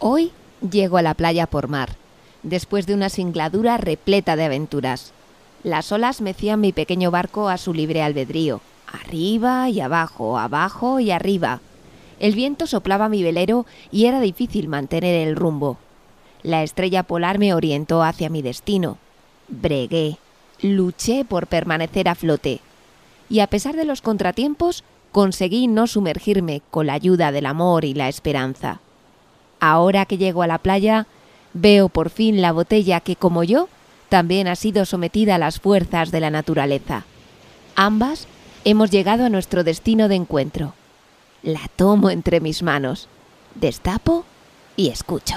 Hoy llego a la playa por mar, después de una singladura repleta de aventuras. Las olas mecían mi pequeño barco a su libre albedrío, arriba y abajo, abajo y arriba. El viento soplaba mi velero y era difícil mantener el rumbo. La estrella polar me orientó hacia mi destino. Bregué, luché por permanecer a flote. Y a pesar de los contratiempos, conseguí no sumergirme con la ayuda del amor y la esperanza. Ahora que llego a la playa, veo por fin la botella que, como yo, también ha sido sometida a las fuerzas de la naturaleza. Ambas hemos llegado a nuestro destino de encuentro. La tomo entre mis manos, destapo y escucho.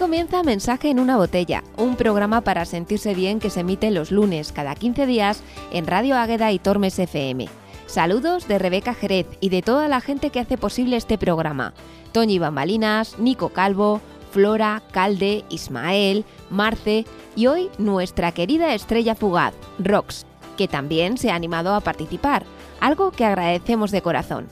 Comienza Mensaje en una botella, un programa para sentirse bien que se emite los lunes cada 15 días en Radio Águeda y Tormes FM. Saludos de Rebeca Jerez y de toda la gente que hace posible este programa. Toñi Bambalinas, Nico Calvo, Flora, Calde, Ismael, Marce y hoy nuestra querida estrella fugaz, Rox, que también se ha animado a participar, algo que agradecemos de corazón.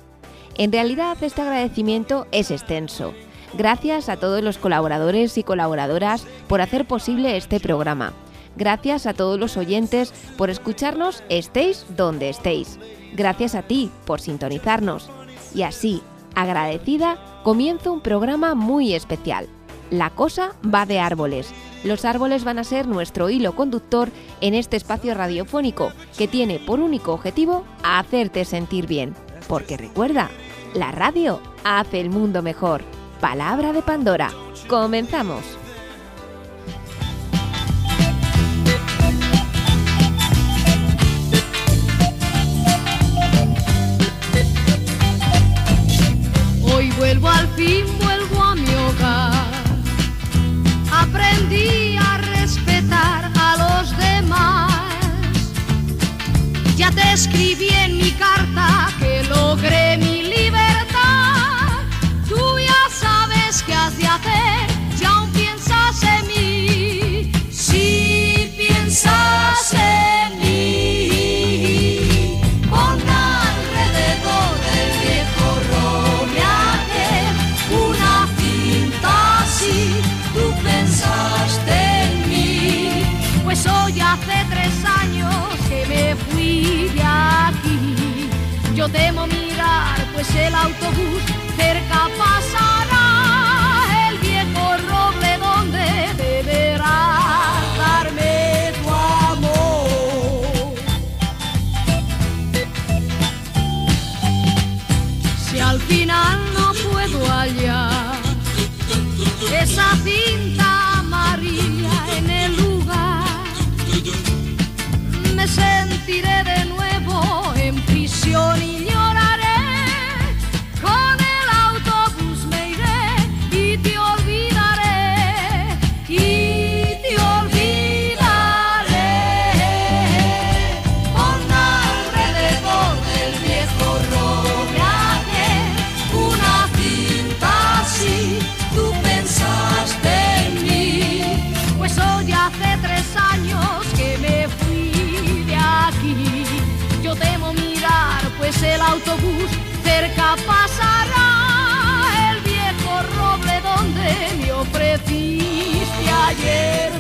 En realidad este agradecimiento es extenso Gracias a todos los colaboradores y colaboradoras por hacer posible este programa. Gracias a todos los oyentes por escucharnos estéis donde estéis. Gracias a ti por sintonizarnos. Y así, agradecida, comienzo un programa muy especial. La cosa va de árboles. Los árboles van a ser nuestro hilo conductor en este espacio radiofónico que tiene por único objetivo hacerte sentir bien. Porque recuerda, la radio hace el mundo mejor. Palabra de Pandora. Comenzamos. Hoy vuelvo al fin, vuelvo a mi hogar. Aprendí a respetar a los demás. Ya te escribí Temo mirar, pues el autobús cerca pasará. El viejo roble donde deberás darme tu amor. Si al final no puedo hallar esa cinta amarilla en el lugar, me sentiré cerca pasará. El viejo roble donde me ofreciste ayer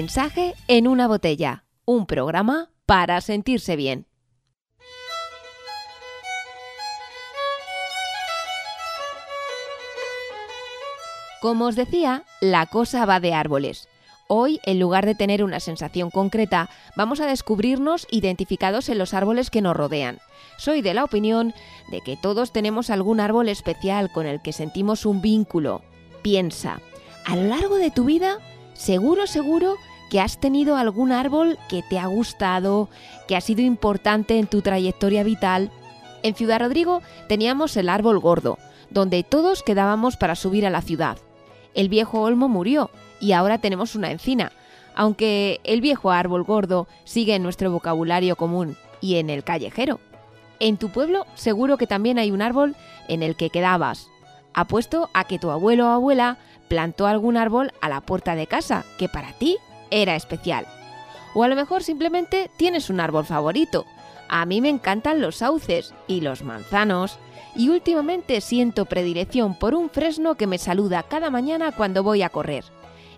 Mensaje en una botella, un programa para sentirse bien. Como os decía, la cosa va de árboles. Hoy, en lugar de tener una sensación concreta, vamos a descubrirnos identificados en los árboles que nos rodean. Soy de la opinión de que todos tenemos algún árbol especial con el que sentimos un vínculo. Piensa, a lo largo de tu vida, seguro, seguro que has tenido algún árbol que te ha gustado, que ha sido importante en tu trayectoria vital. En Ciudad Rodrigo teníamos el árbol gordo, donde todos quedábamos para subir a la ciudad. El viejo olmo murió y ahora tenemos una encina, aunque el viejo árbol gordo sigue en nuestro vocabulario común y en el callejero. En tu pueblo seguro que también hay un árbol en el que quedabas. Apuesto a que tu abuelo o abuela plantó algún árbol a la puerta de casa que para ti era especial. O a lo mejor simplemente tienes un árbol favorito. A mí me encantan los sauces y los manzanos. Y últimamente siento predilección por un fresno que me saluda cada mañana cuando voy a correr.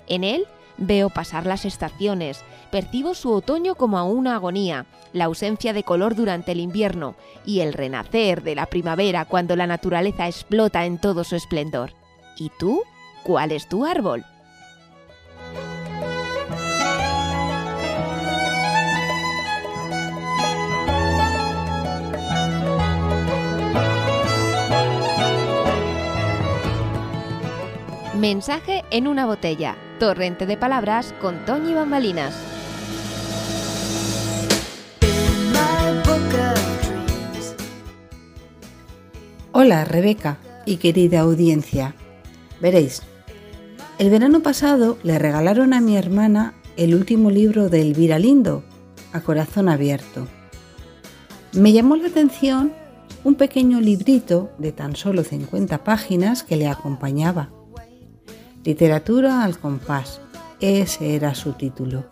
En él veo pasar las estaciones, percibo su otoño como a una agonía, la ausencia de color durante el invierno y el renacer de la primavera cuando la naturaleza explota en todo su esplendor. ¿Y tú? ¿Cuál es tu árbol? Mensaje en una botella. Torrente de palabras con Toñi Bambalinas. Hola Rebeca y querida audiencia. Veréis, el verano pasado le regalaron a mi hermana el último libro de Elvira Lindo, A Corazón Abierto. Me llamó la atención un pequeño librito de tan solo 50 páginas que le acompañaba. Literatura al compás, ese era su título.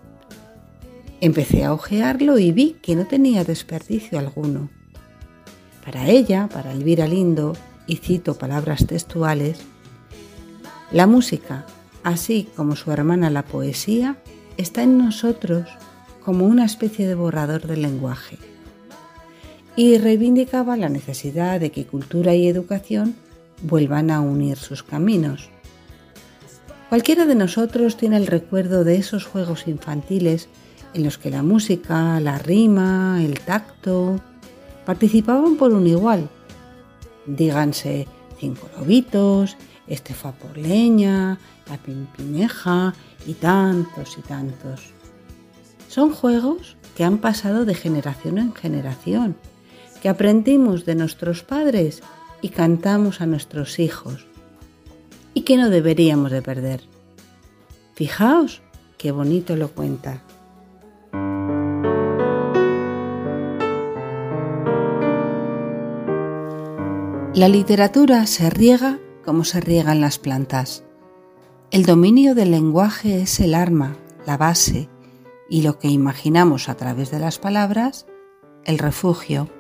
Empecé a hojearlo y vi que no tenía desperdicio alguno. Para ella, para Elvira Lindo, y cito palabras textuales, la música, así como su hermana la poesía, está en nosotros como una especie de borrador del lenguaje. Y reivindicaba la necesidad de que cultura y educación vuelvan a unir sus caminos. Cualquiera de nosotros tiene el recuerdo de esos juegos infantiles en los que la música, la rima, el tacto participaban por un igual. Díganse cinco lobitos, este fue por leña, la pimpineja y tantos y tantos. Son juegos que han pasado de generación en generación, que aprendimos de nuestros padres y cantamos a nuestros hijos y que no deberíamos de perder. Fijaos qué bonito lo cuenta. La literatura se riega como se riegan las plantas. El dominio del lenguaje es el arma, la base, y lo que imaginamos a través de las palabras, el refugio.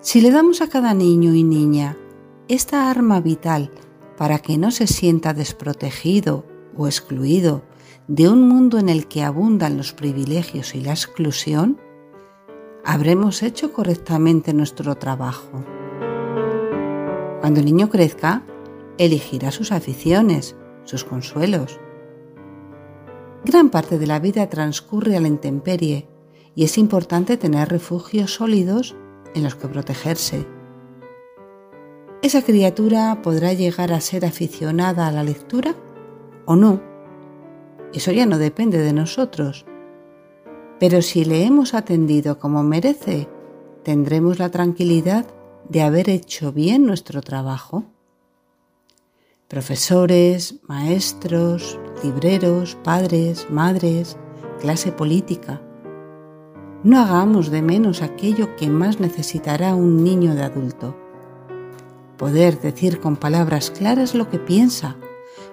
Si le damos a cada niño y niña esta arma vital para que no se sienta desprotegido o excluido de un mundo en el que abundan los privilegios y la exclusión, habremos hecho correctamente nuestro trabajo. Cuando el niño crezca, elegirá sus aficiones, sus consuelos. Gran parte de la vida transcurre a la intemperie y es importante tener refugios sólidos en los que protegerse esa criatura podrá llegar a ser aficionada a la lectura o no. Eso ya no depende de nosotros. Pero si le hemos atendido como merece, tendremos la tranquilidad de haber hecho bien nuestro trabajo. Profesores, maestros, libreros, padres, madres, clase política. No hagamos de menos aquello que más necesitará un niño de adulto poder decir con palabras claras lo que piensa,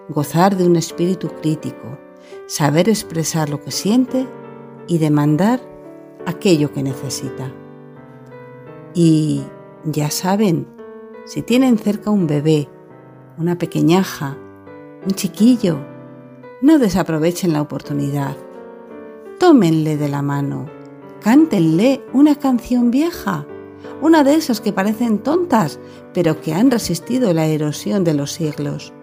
gozar de un espíritu crítico, saber expresar lo que siente y demandar aquello que necesita. Y ya saben, si tienen cerca un bebé, una pequeñaja, un chiquillo, No desaprovechen la oportunidad. Tómenle de la mano. Cántenle una canción vieja, una de esas que parecen tontas, pero que han resistido la erosión de los siglos.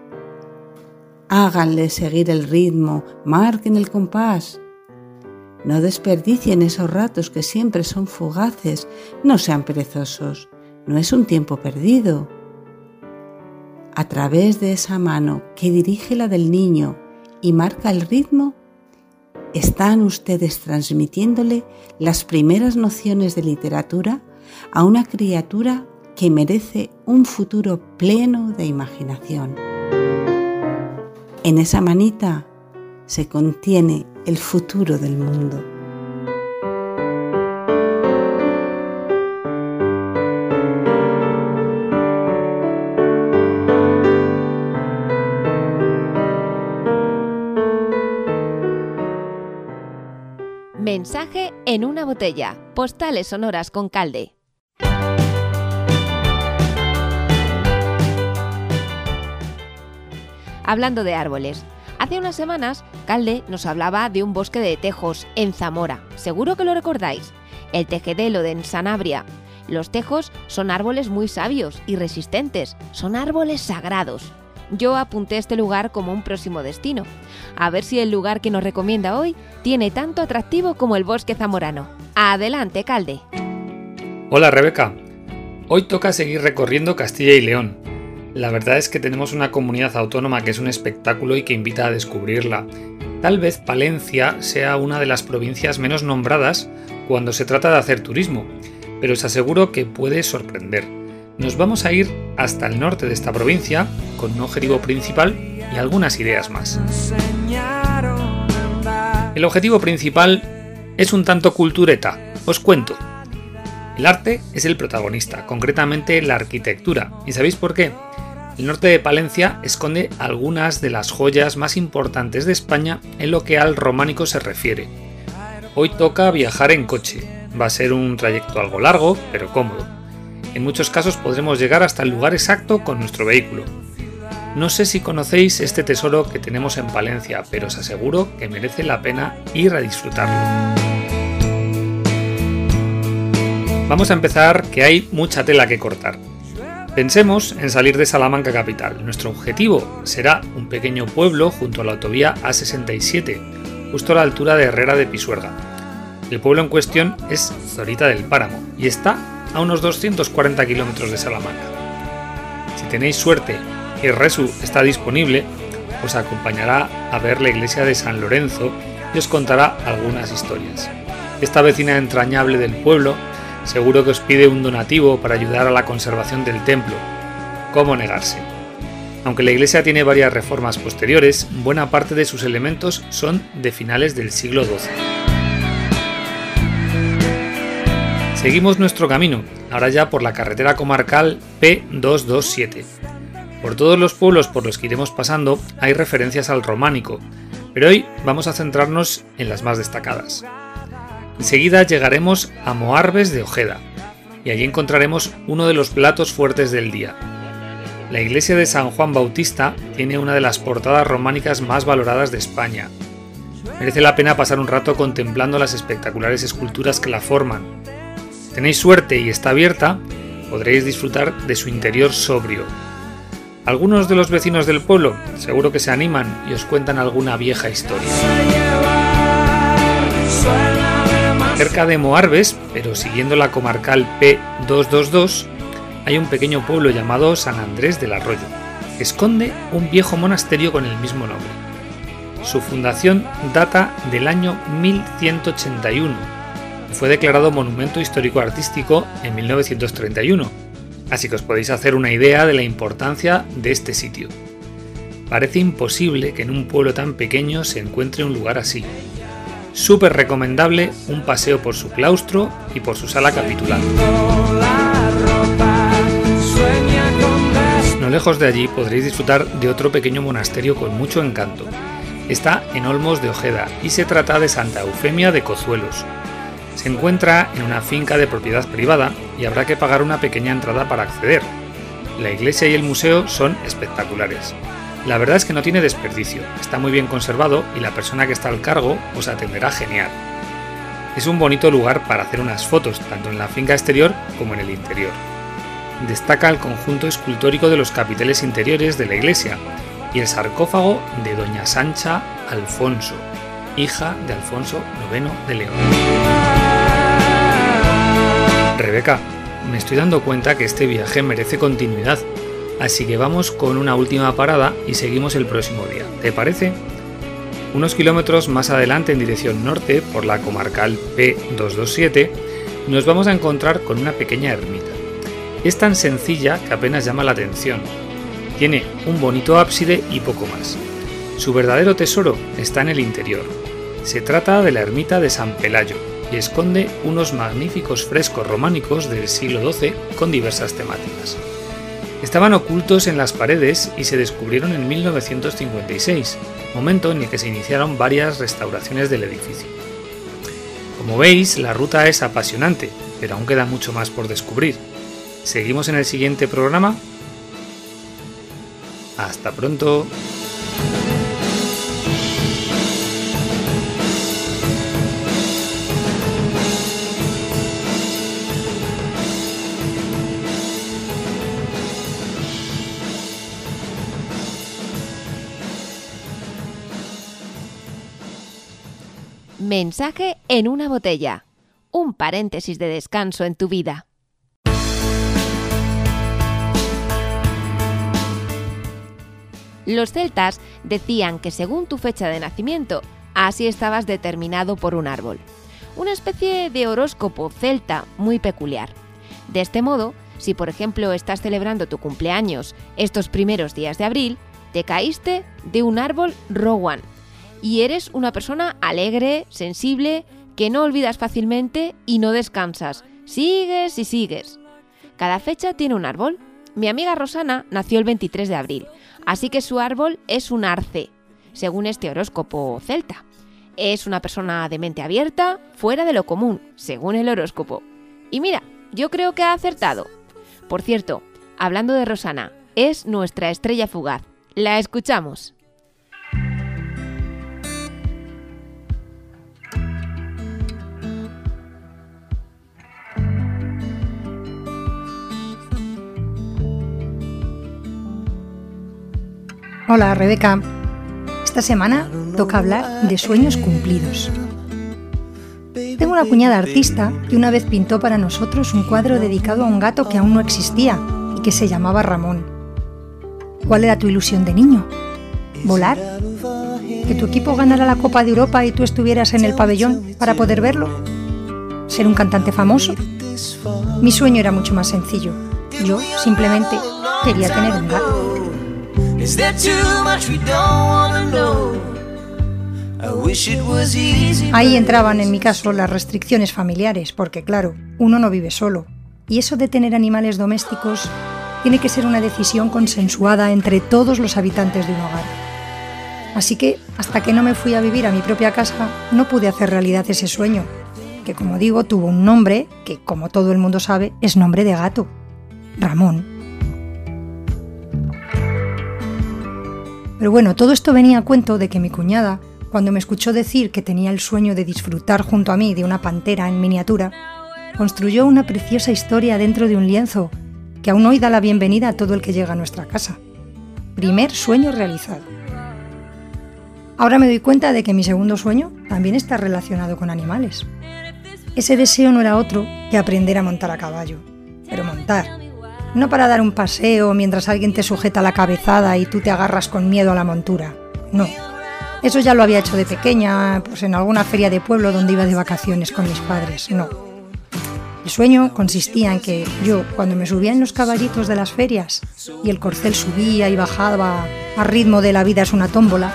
Háganle seguir el ritmo, marquen el compás. No desperdicien esos ratos que siempre son fugaces, no sean perezosos, no es un tiempo perdido. A través de esa mano que dirige la del niño y marca el ritmo, están ustedes transmitiéndole las primeras nociones de literatura a una criatura que merece un futuro pleno de imaginación. En esa manita se contiene el futuro del mundo. Mensaje en una botella. Postales sonoras con Calde. Hablando de árboles, hace unas semanas Calde nos hablaba de un bosque de tejos en Zamora. Seguro que lo recordáis. El tejedelo de Sanabria. Los tejos son árboles muy sabios y resistentes. Son árboles sagrados. Yo apunté este lugar como un próximo destino. A ver si el lugar que nos recomienda hoy tiene tanto atractivo como el bosque zamorano. Adelante, Calde. Hola Rebeca. Hoy toca seguir recorriendo Castilla y León. La verdad es que tenemos una comunidad autónoma que es un espectáculo y que invita a descubrirla. Tal vez Palencia sea una de las provincias menos nombradas cuando se trata de hacer turismo, pero os aseguro que puede sorprender. Nos vamos a ir hasta el norte de esta provincia con un objetivo principal y algunas ideas más. El objetivo principal es un tanto cultureta, os cuento. El arte es el protagonista, concretamente la arquitectura. ¿Y sabéis por qué? El norte de Palencia esconde algunas de las joyas más importantes de España en lo que al románico se refiere. Hoy toca viajar en coche. Va a ser un trayecto algo largo, pero cómodo. En muchos casos podremos llegar hasta el lugar exacto con nuestro vehículo. No sé si conocéis este tesoro que tenemos en Palencia, pero os aseguro que merece la pena ir a disfrutarlo. Vamos a empezar que hay mucha tela que cortar. Pensemos en salir de Salamanca capital. Nuestro objetivo será un pequeño pueblo junto a la autovía A67, justo a la altura de Herrera de Pisuerga. El pueblo en cuestión es Zorita del Páramo y está a unos 240 kilómetros de Salamanca. Si tenéis suerte y Resu está disponible, os acompañará a ver la iglesia de San Lorenzo y os contará algunas historias. Esta vecina entrañable del pueblo Seguro que os pide un donativo para ayudar a la conservación del templo. ¿Cómo negarse? Aunque la iglesia tiene varias reformas posteriores, buena parte de sus elementos son de finales del siglo XII. Seguimos nuestro camino, ahora ya por la carretera comarcal P227. Por todos los pueblos por los que iremos pasando hay referencias al románico, pero hoy vamos a centrarnos en las más destacadas. Enseguida llegaremos a Moarbes de Ojeda, y allí encontraremos uno de los platos fuertes del día. La iglesia de San Juan Bautista tiene una de las portadas románicas más valoradas de España. Merece la pena pasar un rato contemplando las espectaculares esculturas que la forman. Tenéis suerte y está abierta, podréis disfrutar de su interior sobrio. Algunos de los vecinos del pueblo seguro que se animan y os cuentan alguna vieja historia. Cerca de Moarbes, pero siguiendo la comarcal P222, hay un pequeño pueblo llamado San Andrés del Arroyo, esconde un viejo monasterio con el mismo nombre. Su fundación data del año 1181 y fue declarado Monumento Histórico Artístico en 1931, así que os podéis hacer una idea de la importancia de este sitio. Parece imposible que en un pueblo tan pequeño se encuentre un lugar así, súper recomendable un paseo por su claustro y por su sala capitular. No lejos de allí podréis disfrutar de otro pequeño monasterio con mucho encanto. Está en Olmos de Ojeda y se trata de Santa Eufemia de Cozuelos. Se encuentra en una finca de propiedad privada y habrá que pagar una pequeña entrada para acceder. La iglesia y el museo son espectaculares. La verdad es que no tiene desperdicio, está muy bien conservado y la persona que está al cargo os atenderá genial. Es un bonito lugar para hacer unas fotos, tanto en la finca exterior como en el interior. Destaca el conjunto escultórico de los capiteles interiores de la iglesia y el sarcófago de Doña Sancha Alfonso, hija de Alfonso IX de León. Rebeca, me estoy dando cuenta que este viaje merece continuidad, así que vamos con una última parada y seguimos el próximo día. ¿Te parece? Unos kilómetros más adelante en dirección norte, por la comarcal P227, nos vamos a encontrar con una pequeña ermita. Es tan sencilla que apenas llama la atención. Tiene un bonito ábside y poco más. Su verdadero tesoro está en el interior. Se trata de la ermita de San Pelayo y esconde unos magníficos frescos románicos del siglo XII con diversas temáticas. Estaban ocultos en las paredes y se descubrieron en 1956, momento en el que se iniciaron varias restauraciones del edificio. Como veis, la ruta es apasionante, pero aún queda mucho más por descubrir. ¿Seguimos en el siguiente programa? Hasta pronto. Mensaje en una botella. Un paréntesis de descanso en tu vida. Los celtas decían que según tu fecha de nacimiento, así estabas determinado por un árbol. Una especie de horóscopo celta muy peculiar. De este modo, si por ejemplo estás celebrando tu cumpleaños estos primeros días de abril, te caíste de un árbol Rowan y eres una persona alegre, sensible, que no olvidas fácilmente y no descansas. Sigues y sigues. Cada fecha tiene un árbol. Mi amiga Rosana nació el 23 de abril, así que su árbol es un arce, según este horóscopo celta. Es una persona de mente abierta, fuera de lo común, según el horóscopo. Y mira, yo creo que ha acertado. Por cierto, hablando de Rosana, es nuestra estrella fugaz. La escuchamos. Hola Rebeca. Esta semana toca hablar de sueños cumplidos. Tengo una cuñada artista que una vez pintó para nosotros un cuadro dedicado a un gato que aún no existía y que se llamaba Ramón. ¿Cuál era tu ilusión de niño? ¿Volar? ¿Que tu equipo ganara la Copa de Europa y tú estuvieras en el pabellón para poder verlo? ¿Ser un cantante famoso? Mi sueño era mucho más sencillo. Yo simplemente quería tener un gato. Is there too much we don't wanna know? I wish it was easy. Ahí entraban en mi caso las restricciones familiares, porque claro, uno no vive solo. Y eso de tener animales domésticos tiene que ser una decisión consensuada entre todos los habitantes de un hogar. Así que, hasta que no me fui a vivir a mi propia casa, no pude hacer realidad ese sueño, que como digo, tuvo un nombre que, como todo el mundo sabe, es nombre de gato. Ramón. Pero bueno, todo esto venía a cuento de que mi cuñada, cuando me escuchó decir que tenía el sueño de disfrutar junto a mí de una pantera en miniatura, construyó una preciosa historia dentro de un lienzo que aún hoy da la bienvenida a todo el que llega a nuestra casa. Primer sueño realizado. Ahora me doy cuenta de que mi segundo sueño también está relacionado con animales. Ese deseo no era otro que aprender a montar a caballo, pero montar, no para dar un paseo mientras alguien te sujeta la cabezada y tú te agarras con miedo a la montura. No. Eso ya lo había hecho de pequeña, pues en alguna feria de pueblo donde iba de vacaciones con mis padres. No. El sueño consistía en que yo, cuando me subía en los caballitos de las ferias y el corcel subía y bajaba a ritmo de la vida es una tómbola,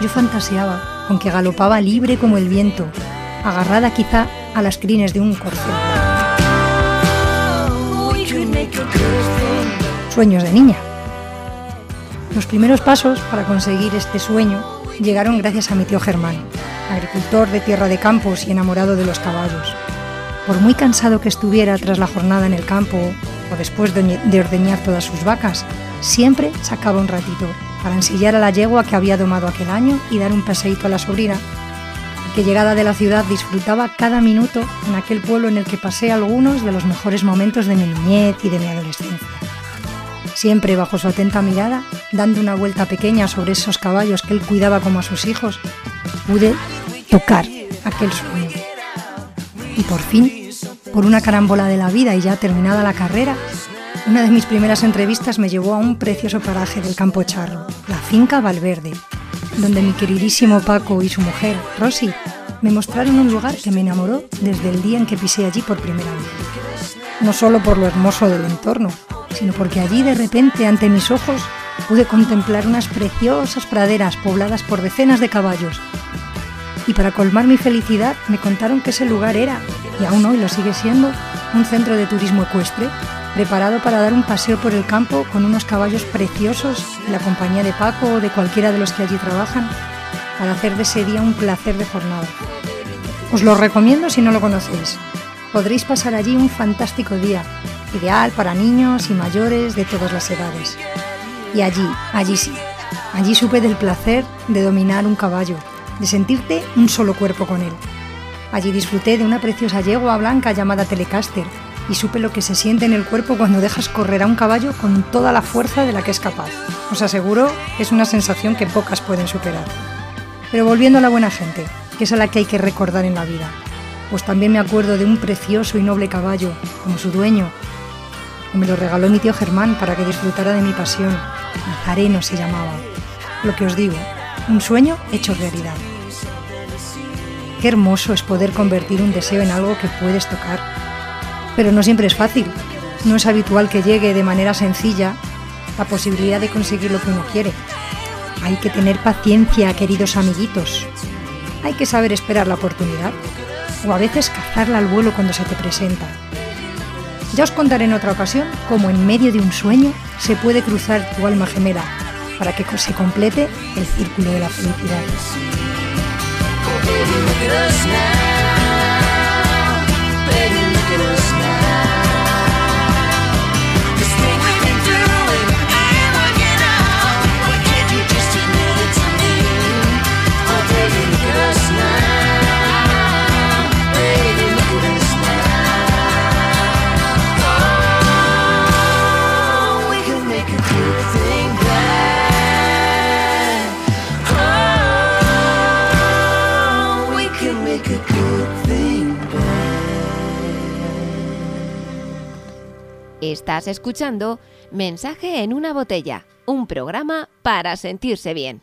yo fantaseaba con que galopaba libre como el viento, agarrada quizá a las crines de un corcel. Sueños de niña. Los primeros pasos para conseguir este sueño llegaron gracias a mi tío Germán, agricultor de tierra de campos y enamorado de los caballos. Por muy cansado que estuviera tras la jornada en el campo o después de ordeñar todas sus vacas, siempre sacaba un ratito para ensillar a la yegua que había domado aquel año y dar un paseíto a la sobrina, que llegada de la ciudad disfrutaba cada minuto en aquel pueblo en el que pasé algunos de los mejores momentos de mi niñez y de mi adolescencia. Siempre bajo su atenta mirada, dando una vuelta pequeña sobre esos caballos que él cuidaba como a sus hijos, pude tocar aquel sueño. Y por fin, por una carambola de la vida y ya terminada la carrera, una de mis primeras entrevistas me llevó a un precioso paraje del Campo Charro, la finca Valverde, donde mi queridísimo Paco y su mujer, Rosy, me mostraron un lugar que me enamoró desde el día en que pisé allí por primera vez. No solo por lo hermoso del entorno, sino porque allí de repente ante mis ojos pude contemplar unas preciosas praderas pobladas por decenas de caballos. Y para colmar mi felicidad me contaron que ese lugar era, y aún hoy lo sigue siendo, un centro de turismo ecuestre, preparado para dar un paseo por el campo con unos caballos preciosos y la compañía de Paco o de cualquiera de los que allí trabajan, para hacer de ese día un placer de jornada. Os lo recomiendo si no lo conocéis. Podréis pasar allí un fantástico día, ideal para niños y mayores de todas las edades. Y allí, allí sí, allí supe del placer de dominar un caballo, de sentirte un solo cuerpo con él. Allí disfruté de una preciosa yegua blanca llamada Telecaster y supe lo que se siente en el cuerpo cuando dejas correr a un caballo con toda la fuerza de la que es capaz. Os aseguro es una sensación que pocas pueden superar. Pero volviendo a la buena gente, que es a la que hay que recordar en la vida, pues también me acuerdo de un precioso y noble caballo, como su dueño, me lo regaló mi tío Germán para que disfrutara de mi pasión. Nazareno se llamaba. Lo que os digo, un sueño hecho realidad. Qué hermoso es poder convertir un deseo en algo que puedes tocar. Pero no siempre es fácil. No es habitual que llegue de manera sencilla la posibilidad de conseguir lo que uno quiere. Hay que tener paciencia, queridos amiguitos. Hay que saber esperar la oportunidad o a veces cazarla al vuelo cuando se te presenta. Ya os contaré en otra ocasión cómo en medio de un sueño se puede cruzar tu alma gemela para que se complete el círculo de la felicidad. Estás escuchando Mensaje en una botella, un programa para sentirse bien.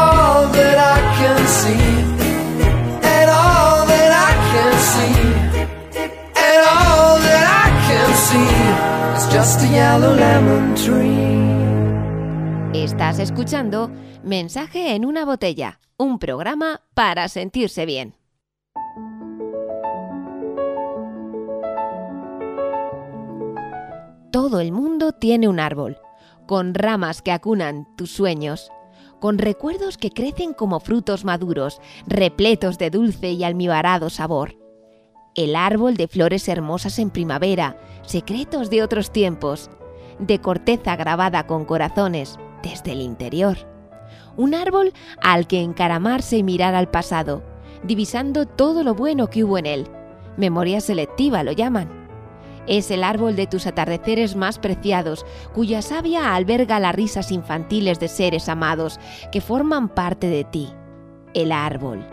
just lemon tree. Estás escuchando Mensaje en una botella, un programa para sentirse bien. Todo el mundo tiene un árbol, con ramas que acunan tus sueños, con recuerdos que crecen como frutos maduros, repletos de dulce y almibarado sabor. El árbol de flores hermosas en primavera, secretos de otros tiempos, de corteza grabada con corazones desde el interior. Un árbol al que encaramarse y mirar al pasado, divisando todo lo bueno que hubo en él. Memoria selectiva lo llaman. Es el árbol de tus atardeceres más preciados, cuya savia alberga las risas infantiles de seres amados que forman parte de ti. El árbol.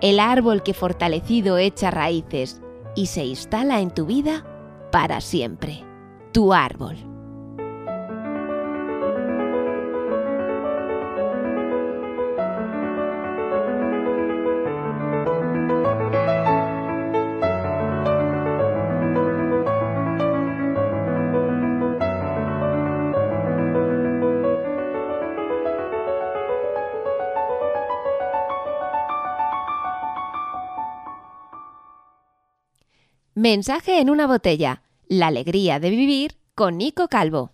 El árbol que fortalecido echa raíces y se instala en tu vida para siempre. Tu árbol. Mensaje en una botella. La alegría de vivir con Nico Calvo.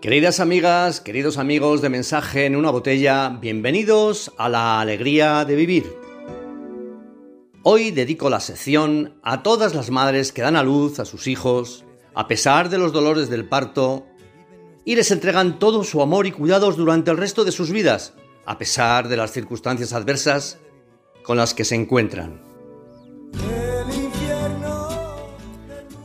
Queridas amigas, queridos amigos de Mensaje en una botella, bienvenidos a la alegría de vivir. Hoy dedico la sección a todas las madres que dan a luz a sus hijos, a pesar de los dolores del parto, y les entregan todo su amor y cuidados durante el resto de sus vidas, a pesar de las circunstancias adversas con las que se encuentran.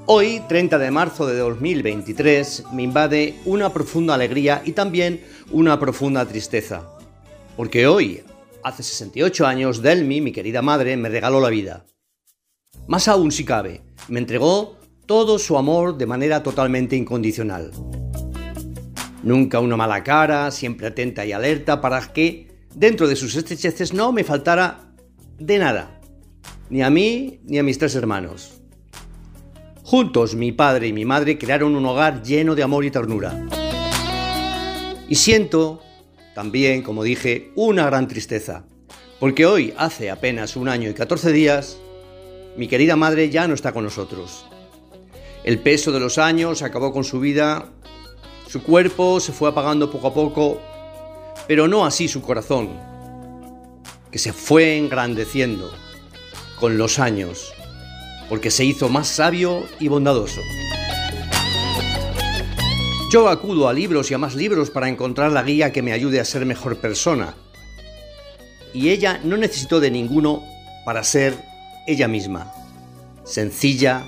Hoy, 30 de marzo de 2023, me invade una profunda alegría y también una profunda tristeza. Porque hoy, hace 68 años, Delmi, mi querida madre, me regaló la vida. Más aún si cabe, me entregó todo su amor de manera totalmente incondicional. Nunca una mala cara, siempre atenta y alerta para que, dentro de sus estrecheces, no me faltara de nada. Ni a mí ni a mis tres hermanos. Juntos, mi padre y mi madre crearon un hogar lleno de amor y ternura. Y siento, también, como dije, una gran tristeza, porque hoy, hace apenas un año y 14 días, mi querida madre ya no está con nosotros. El peso de los años acabó con su vida, su cuerpo se fue apagando poco a poco, pero no así su corazón, que se fue engrandeciendo con los años porque se hizo más sabio y bondadoso. Yo acudo a libros y a más libros para encontrar la guía que me ayude a ser mejor persona. Y ella no necesitó de ninguno para ser ella misma. Sencilla,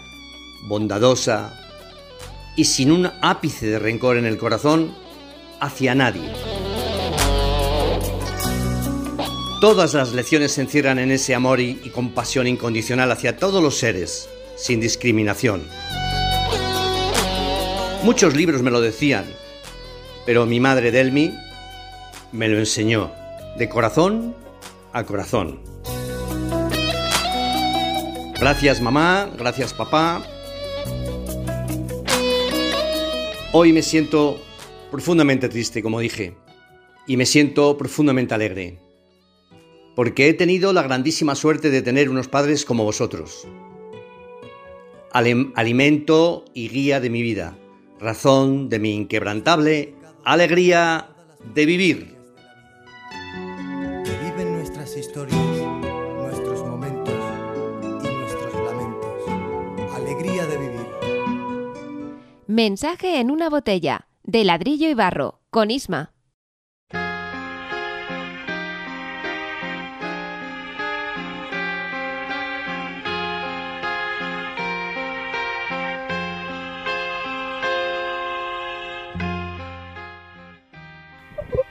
bondadosa y sin un ápice de rencor en el corazón hacia nadie. Todas las lecciones se encierran en ese amor y, y, compasión incondicional hacia todos los seres, sin discriminación. Muchos libros me lo decían, pero mi madre Delmi me lo enseñó, de corazón a corazón. Gracias mamá, gracias papá. Hoy me siento profundamente triste, como dije, y me siento profundamente alegre, porque he tenido la grandísima suerte de tener unos padres como vosotros. Alimento y guía de mi vida, razón de mi inquebrantable alegría de vivir. Mensaje en una botella, de ladrillo y barro, con Isma.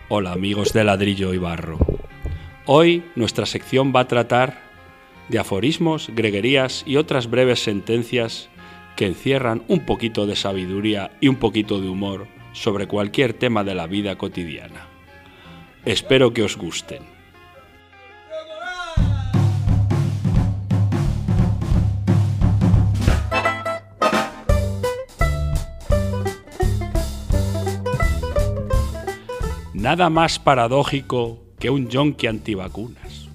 Hola amigos de ladrillo y barro. Hoy nuestra sección va a tratar de aforismos, greguerías y otras breves sentencias que encierran un poquito de sabiduría y un poquito de humor sobre cualquier tema de la vida cotidiana. Espero que os gusten. Nada más paradójico que un yonki antivacunas.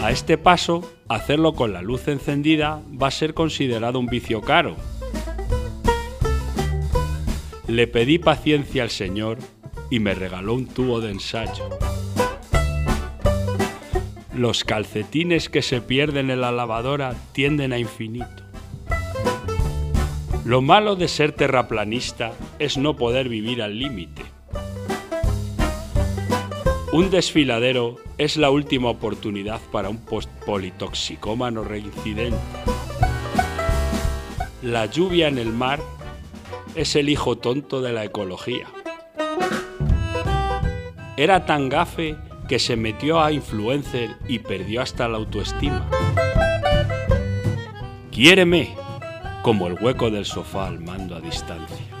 A este paso, hacerlo con la luz encendida va a ser considerado un vicio caro. Le pedí paciencia al señor y me regaló un tubo de ensayo. Los calcetines que se pierden en la lavadora tienden a infinito. Lo malo de ser terraplanista es no poder vivir al límite. Un desfiladero es la última oportunidad para un politoxicómano reincidente. La lluvia en el mar es el hijo tonto de la ecología. Era tan gafe que se metió a influencer y perdió hasta la autoestima. Quiéreme, como el hueco del sofá al mando a distancia.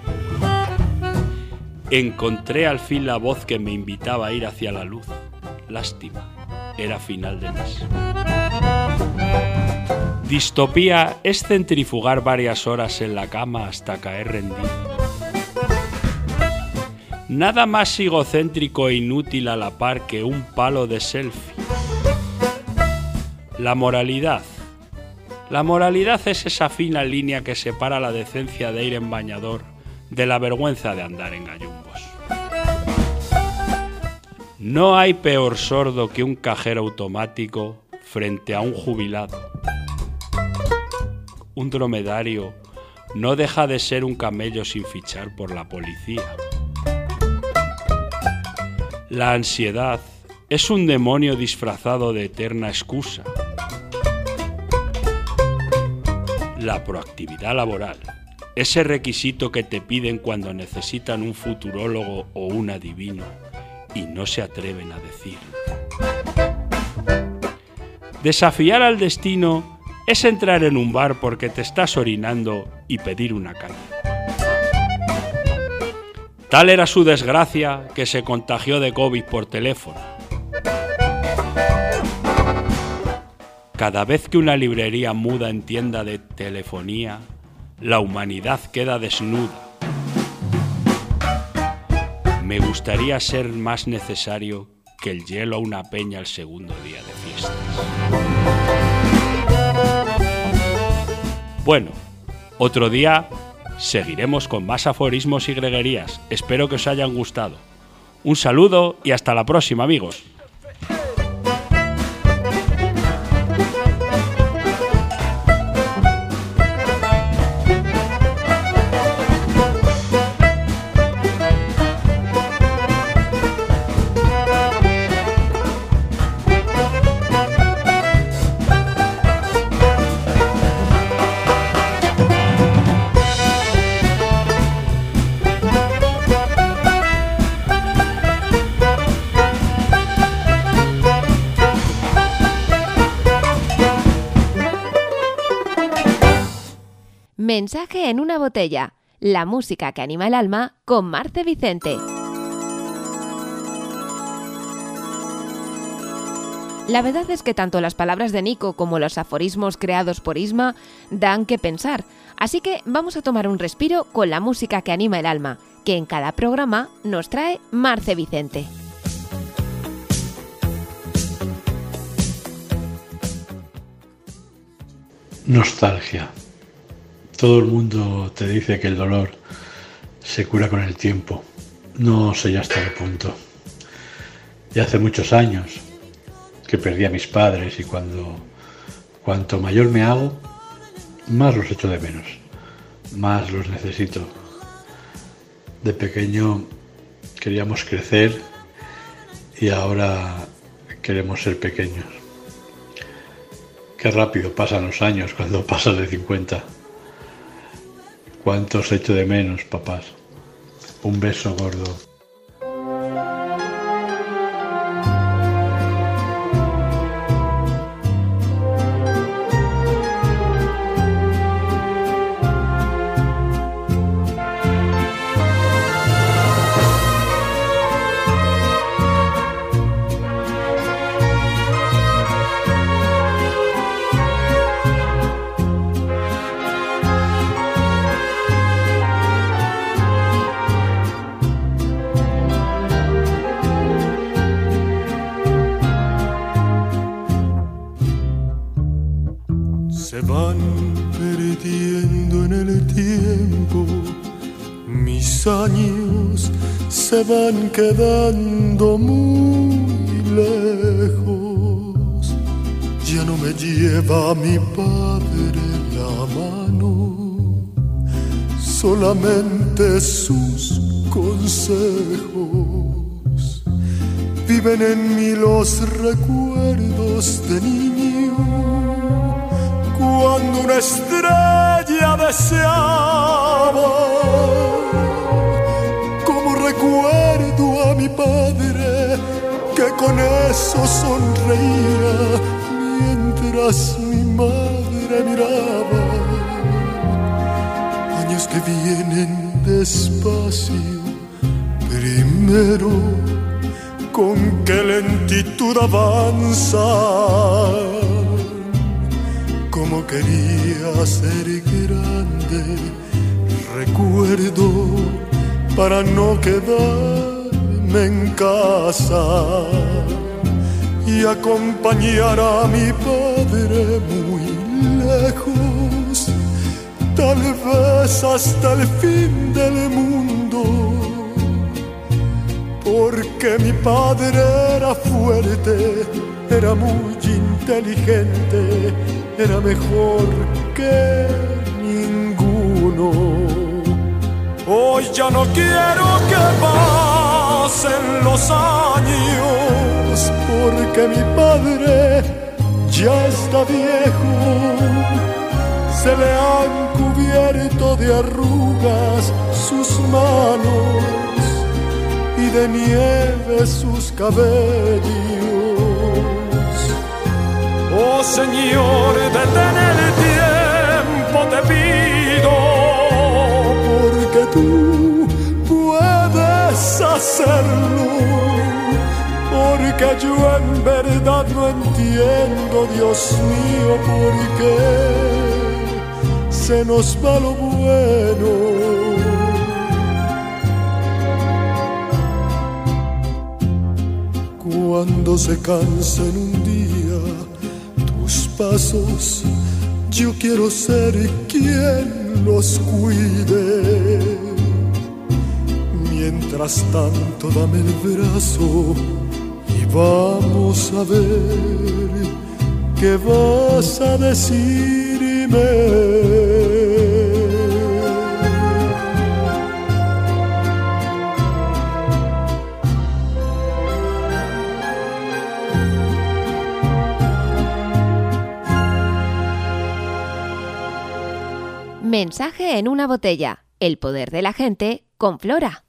Encontré al fin la voz que me invitaba a ir hacia la luz. Lástima, era final de mes. Distopía es centrifugar varias horas en la cama hasta caer rendido. Nada más egocéntrico e inútil a la par que un palo de selfie. La moralidad. La moralidad es esa fina línea que separa la decencia de ir en bañador de la vergüenza de andar en gallumbos. No hay peor sordo que un cajero automático frente a un jubilado. Un dromedario no deja de ser un camello sin fichar por la policía. La ansiedad es un demonio disfrazado de eterna excusa. La proactividad laboral, ese requisito que te piden cuando necesitan un futurólogo o un adivino y no se atreven a decirlo. Desafiar al destino es entrar en un bar porque te estás orinando y pedir una caña. Tal era su desgracia que se contagió de COVID por teléfono. Cada vez que una librería muda en tienda de telefonía, la humanidad queda desnuda. Me gustaría ser más necesario que el hielo a una peña el segundo día de fiestas. Bueno, otro día seguiremos con más aforismos y greguerías. Espero que os hayan gustado. Un saludo y hasta la próxima, amigos. Mensaje en una botella. La música que anima el alma con Marce Vicente. La verdad es que tanto las palabras de Nico como los aforismos creados por Isma dan que pensar, así que vamos a tomar un respiro con la música que anima el alma, que en cada programa nos trae Marce Vicente. Nostalgia. Todo el mundo te dice que el dolor se cura con el tiempo. No sé ya hasta qué punto. Ya hace muchos años que perdí a mis padres y cuando cuanto mayor me hago, más los echo de menos, más los necesito. De pequeño queríamos crecer y ahora queremos ser pequeños. Qué rápido pasan los años cuando pasas de 50. ¿Cuántos echo de menos, papás? Un beso gordo. Quedando muy lejos. Ya no me lleva mi padre la mano, solamente sus consejos. Viven en mí los recuerdos de niño cuando una estrella deseaba. Recuerdo a mi padre que con eso sonreía mientras mi madre miraba. Años que vienen despacio, primero con qué lentitud avanza como quería ser grande. Recuerdo para no quedarme en casa y acompañar a mi padre muy lejos, tal vez hasta el fin del mundo. Porque mi padre era fuerte, era muy inteligente era mejor que Hoy ya no quiero que pasen los años, porque mi padre ya está viejo. Se le han cubierto de arrugas sus manos y de nieve sus cabellos. Oh Señor, detén porque yo en verdad no entiendo, Dios mío, por qué se nos va lo bueno. Cuando se cansen un día tus pasos, yo quiero ser quien los cuide. Mientras tanto, dame el brazo vamos a ver qué vas a decirme. Mensaje en una botella. El poder de la gente con Flora.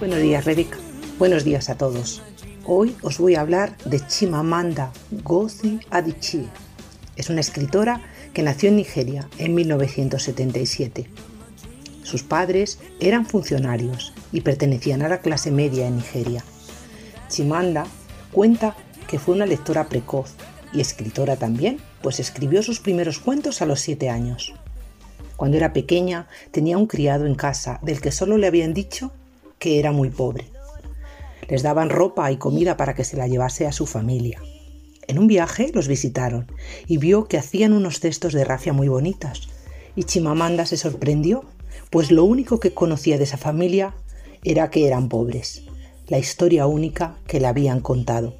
Buenos días, Rebeca. Buenos días a todos. Hoy os voy a hablar de Chimamanda Ngozi Adichie. Es una escritora que nació en Nigeria en 1977. Sus padres eran funcionarios y pertenecían a la clase media en Nigeria. Chimanda cuenta que fue una lectora precoz y escritora también, pues escribió sus primeros cuentos a los siete años. Cuando era pequeña tenía un criado en casa del que solo le habían dicho que era muy pobre. Les daban ropa y comida para que se la llevase a su familia. En un viaje los visitaron y vio que hacían unos cestos de rafia muy bonitas. Y Chimamanda se sorprendió, pues lo único que conocía de esa familia era que eran pobres, la historia única que le habían contado.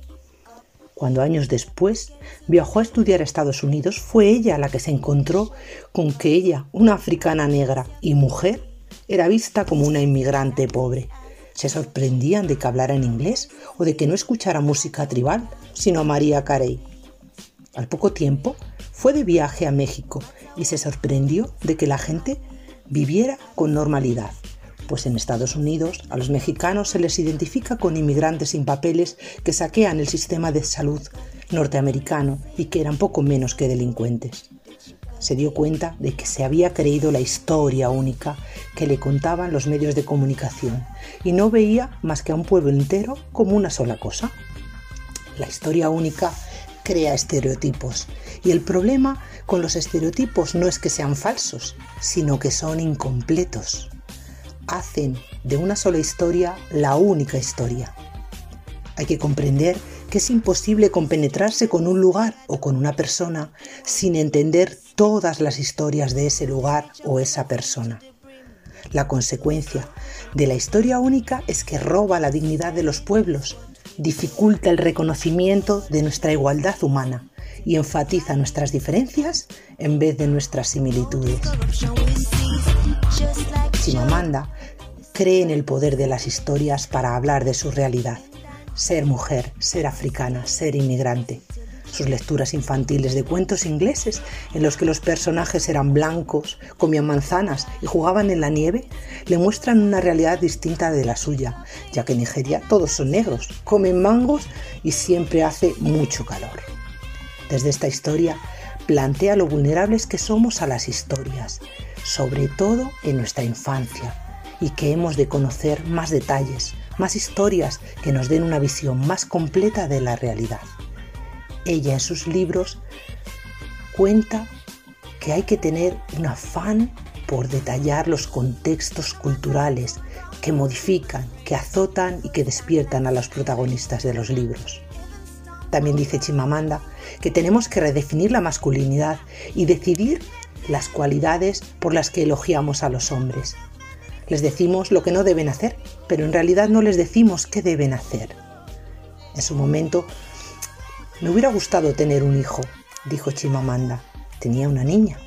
Cuando años después viajó a estudiar a Estados Unidos, fue ella la que se encontró con que ella, una africana negra y mujer, era vista como una inmigrante pobre. Se sorprendían de que hablara en inglés o de que no escuchara música tribal, sino a María Carey. Al poco tiempo fue de viaje a México y se sorprendió de que la gente viviera con normalidad, pues en Estados Unidos a los mexicanos se les identifica con inmigrantes sin papeles que saquean el sistema de salud norteamericano y que eran poco menos que delincuentes. Se dio cuenta de que se había creído la historia única que le contaban los medios de comunicación y no veía más que a un pueblo entero como una sola cosa. La historia única crea estereotipos y el problema con los estereotipos no es que sean falsos, sino que son incompletos. Hacen de una sola historia la única historia. Hay que comprender que es imposible compenetrarse con un lugar o con una persona sin entender todas las historias de ese lugar o esa persona. La consecuencia de la historia única es que roba la dignidad de los pueblos, dificulta el reconocimiento de nuestra igualdad humana y enfatiza nuestras diferencias en vez de nuestras similitudes. Chimamanda cree en el poder de las historias para hablar de su realidad ser mujer, ser africana, ser inmigrante. Sus lecturas infantiles de cuentos ingleses, en los que los personajes eran blancos, comían manzanas y jugaban en la nieve, le muestran una realidad distinta de la suya, ya que en Nigeria todos son negros, comen mangos y siempre hace mucho calor. Desde esta historia plantea lo vulnerables que somos a las historias, sobre todo en nuestra infancia, y que hemos de conocer más detalles, más historias que nos den una visión más completa de la realidad. Ella en sus libros cuenta que hay que tener un afán por detallar los contextos culturales que modifican, que azotan y que despiertan a los protagonistas de los libros. También dice Chimamanda que tenemos que redefinir la masculinidad y decidir las cualidades por las que elogiamos a los hombres, les decimos lo que no deben hacer, pero en realidad no les decimos qué deben hacer. En su momento, me hubiera gustado tener un hijo, dijo Chimamanda. Tenía una niña.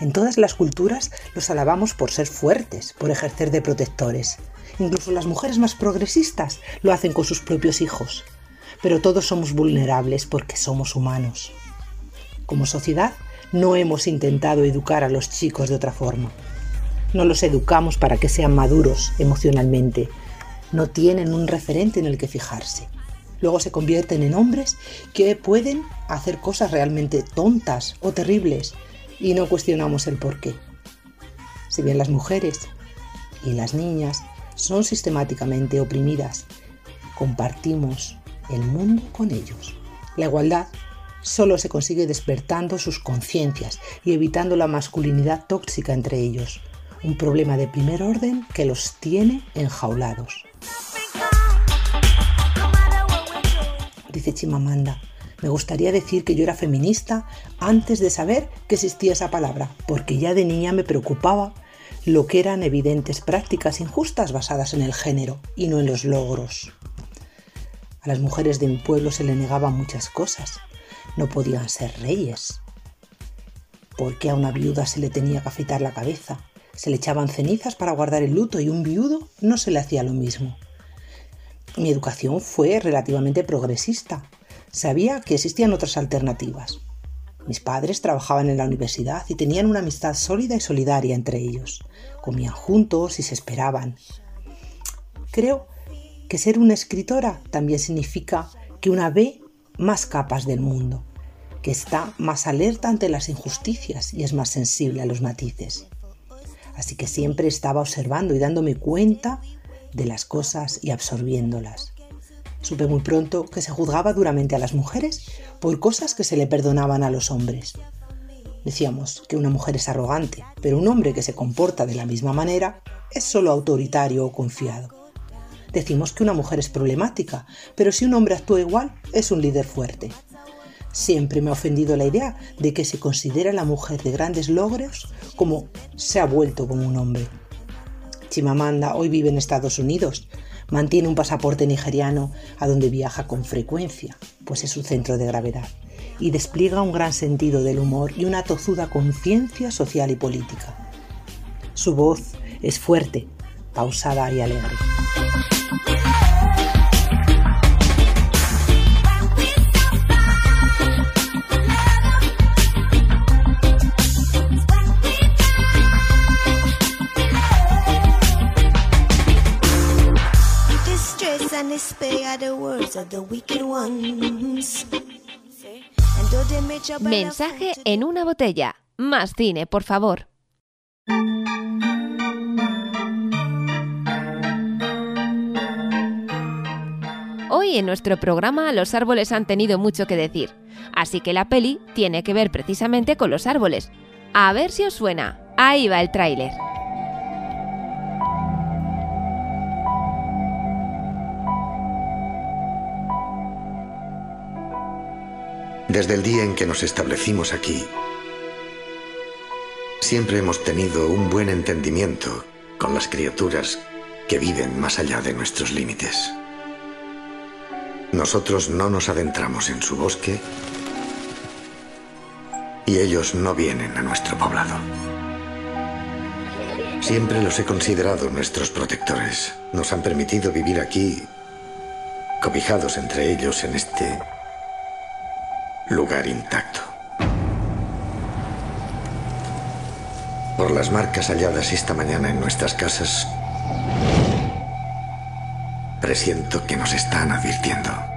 En todas las culturas los alabamos por ser fuertes, por ejercer de protectores. Incluso las mujeres más progresistas lo hacen con sus propios hijos. Pero todos somos vulnerables porque somos humanos. Como sociedad, no hemos intentado educar a los chicos de otra forma. No los educamos para que sean maduros emocionalmente. No tienen un referente en el que fijarse. Luego se convierten en hombres que pueden hacer cosas realmente tontas o terribles y no cuestionamos el por qué. Si bien las mujeres y las niñas son sistemáticamente oprimidas, compartimos el mundo con ellos. La igualdad solo se consigue despertando sus conciencias y evitando la masculinidad tóxica entre ellos un problema de primer orden que los tiene enjaulados. Dice Chimamanda, me gustaría decir que yo era feminista antes de saber que existía esa palabra, porque ya de niña me preocupaba lo que eran evidentes prácticas injustas basadas en el género y no en los logros. A las mujeres de mi pueblo se le negaban muchas cosas. No podían ser reyes. porque a una viuda se le tenía que afeitar la cabeza? Se le echaban cenizas para guardar el luto y un viudo no se le hacía lo mismo. Mi educación fue relativamente progresista. Sabía que existían otras alternativas. Mis padres trabajaban en la universidad y tenían una amistad sólida y solidaria entre ellos. Comían juntos y se esperaban. Creo que ser una escritora también significa que una ve más capas del mundo, que está más alerta ante las injusticias y es más sensible a los matices. Así que siempre estaba observando y dándome cuenta de las cosas y absorbiéndolas. Supe muy pronto que se juzgaba duramente a las mujeres por cosas que se le perdonaban a los hombres. Decíamos que una mujer es arrogante, pero un hombre que se comporta de la misma manera es solo autoritario o confiado. Decimos que una mujer es problemática, pero si un hombre actúa igual, es un líder fuerte. Siempre me ha ofendido la idea de que se considera a la mujer de grandes logros como se ha vuelto como un hombre. Chimamanda hoy vive en Estados Unidos. Mantiene un pasaporte nigeriano a donde viaja con frecuencia, pues es su centro de gravedad, y despliega un gran sentido del humor y una tozuda conciencia social y política. Su voz es fuerte, pausada y alegre. Of the wicked ones. Mensaje en una botella. Más cine, por favor. Hoy en nuestro programa los árboles han tenido mucho que decir, así que la peli tiene que ver precisamente con los árboles. A ver si os suena. Ahí va el tráiler. Desde el día en que nos establecimos aquí, siempre hemos tenido un buen entendimiento con las criaturas que viven más allá de nuestros límites. Nosotros no nos adentramos en su bosque y ellos no vienen a nuestro poblado. Siempre los he considerado nuestros protectores. Nos han permitido vivir aquí, cobijados entre ellos en este lugar intacto. Por las marcas halladas esta mañana en nuestras casas, presiento que nos están advirtiendo.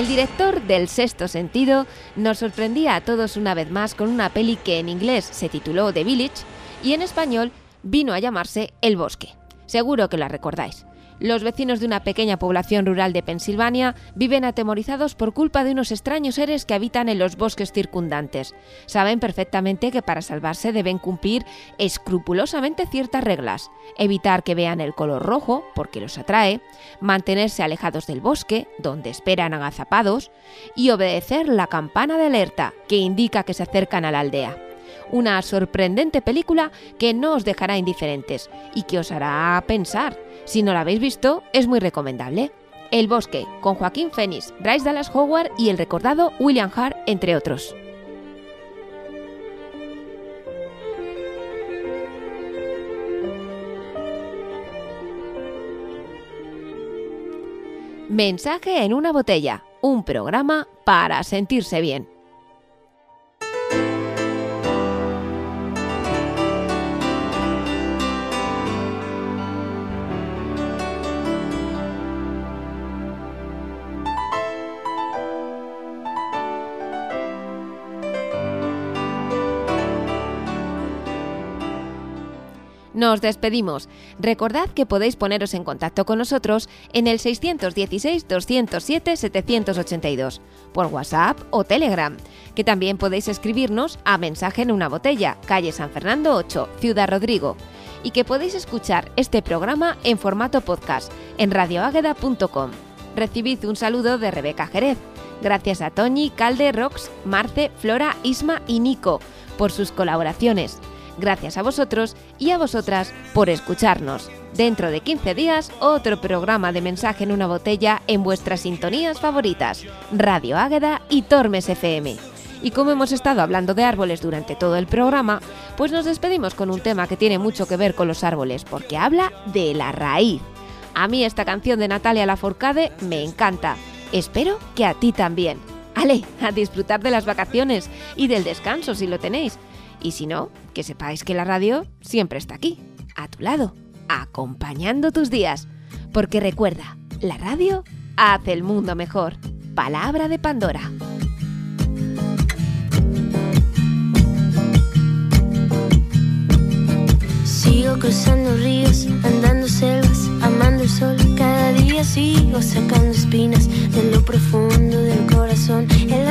El director del sexto sentido nos sorprendía a todos una vez más con una peli que en inglés se tituló The Village y en español vino a llamarse El Bosque. Seguro que la recordáis. Los vecinos de una pequeña población rural de Pensilvania viven atemorizados por culpa de unos extraños seres que habitan en los bosques circundantes. Saben perfectamente que para salvarse deben cumplir escrupulosamente ciertas reglas. Evitar que vean el color rojo, porque los atrae, mantenerse alejados del bosque, donde esperan agazapados, y obedecer la campana de alerta, que indica que se acercan a la aldea una sorprendente película que no os dejará indiferentes y que os hará pensar. Si no la habéis visto, es muy recomendable. El Bosque, con Joaquín Phoenix, Bryce Dallas Howard y el recordado William Hart, entre otros. Mensaje en una botella, un programa para sentirse bien. Nos despedimos. Recordad que podéis poneros en contacto con nosotros en el 616-207-782, por WhatsApp o Telegram, que también podéis escribirnos a mensaje en una botella, calle San Fernando 8, Ciudad Rodrigo, y que podéis escuchar este programa en formato podcast en radioágueda.com. Recibid un saludo de Rebeca Jerez. Gracias a Toñi, Calde, Rox, Marce, Flora, Isma y Nico por sus colaboraciones. Gracias a vosotros y a vosotras por escucharnos. Dentro de 15 días, otro programa de mensaje en una botella en vuestras sintonías favoritas, Radio Águeda y Tormes FM. Y como hemos estado hablando de árboles durante todo el programa, pues nos despedimos con un tema que tiene mucho que ver con los árboles, porque habla de la raíz. A mí esta canción de Natalia Lafourcade me encanta. Espero que a ti también. Ale, a disfrutar de las vacaciones y del descanso si lo tenéis. Y si no, que sepáis que la radio siempre está aquí, a tu lado, acompañando tus días. Porque recuerda, la radio hace el mundo mejor. Palabra de Pandora. Sigo cruzando ríos, andando selvas, amando el sol. Cada día sigo sacando espinas de lo profundo del corazón.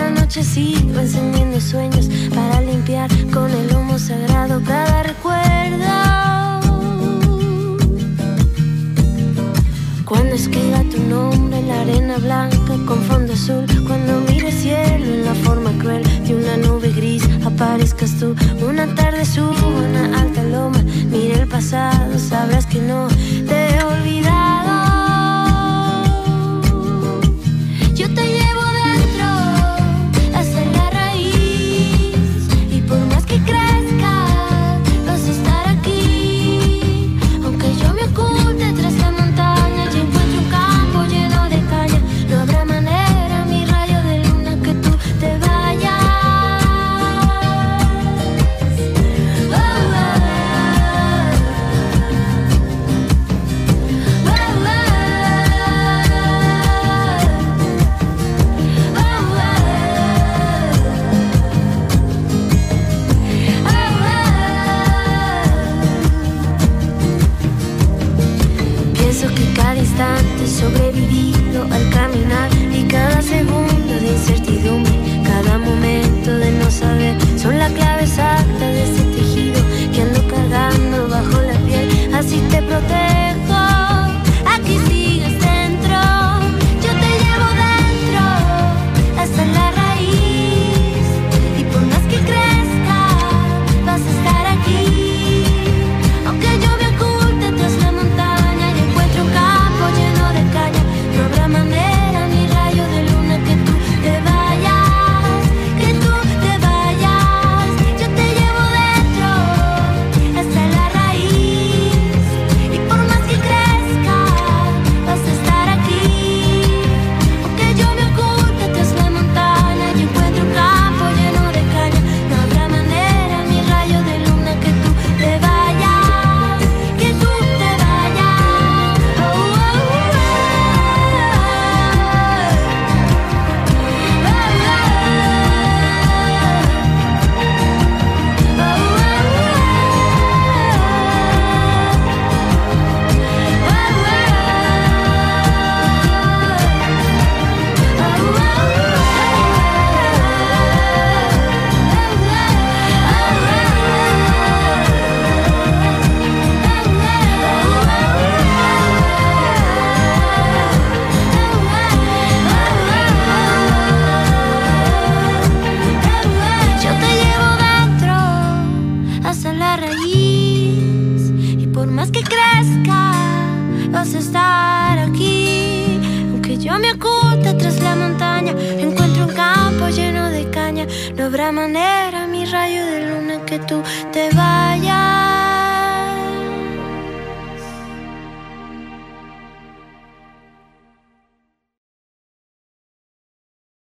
Noche sigo encendiendo sueños para limpiar con el humo sagrado cada recuerdo. Cuando escriba tu nombre en la arena blanca con fondo azul, cuando mire el cielo en la forma cruel de una nube gris, aparezcas tú. Una tarde subo una alta loma, mire el pasado, sabrás que no te he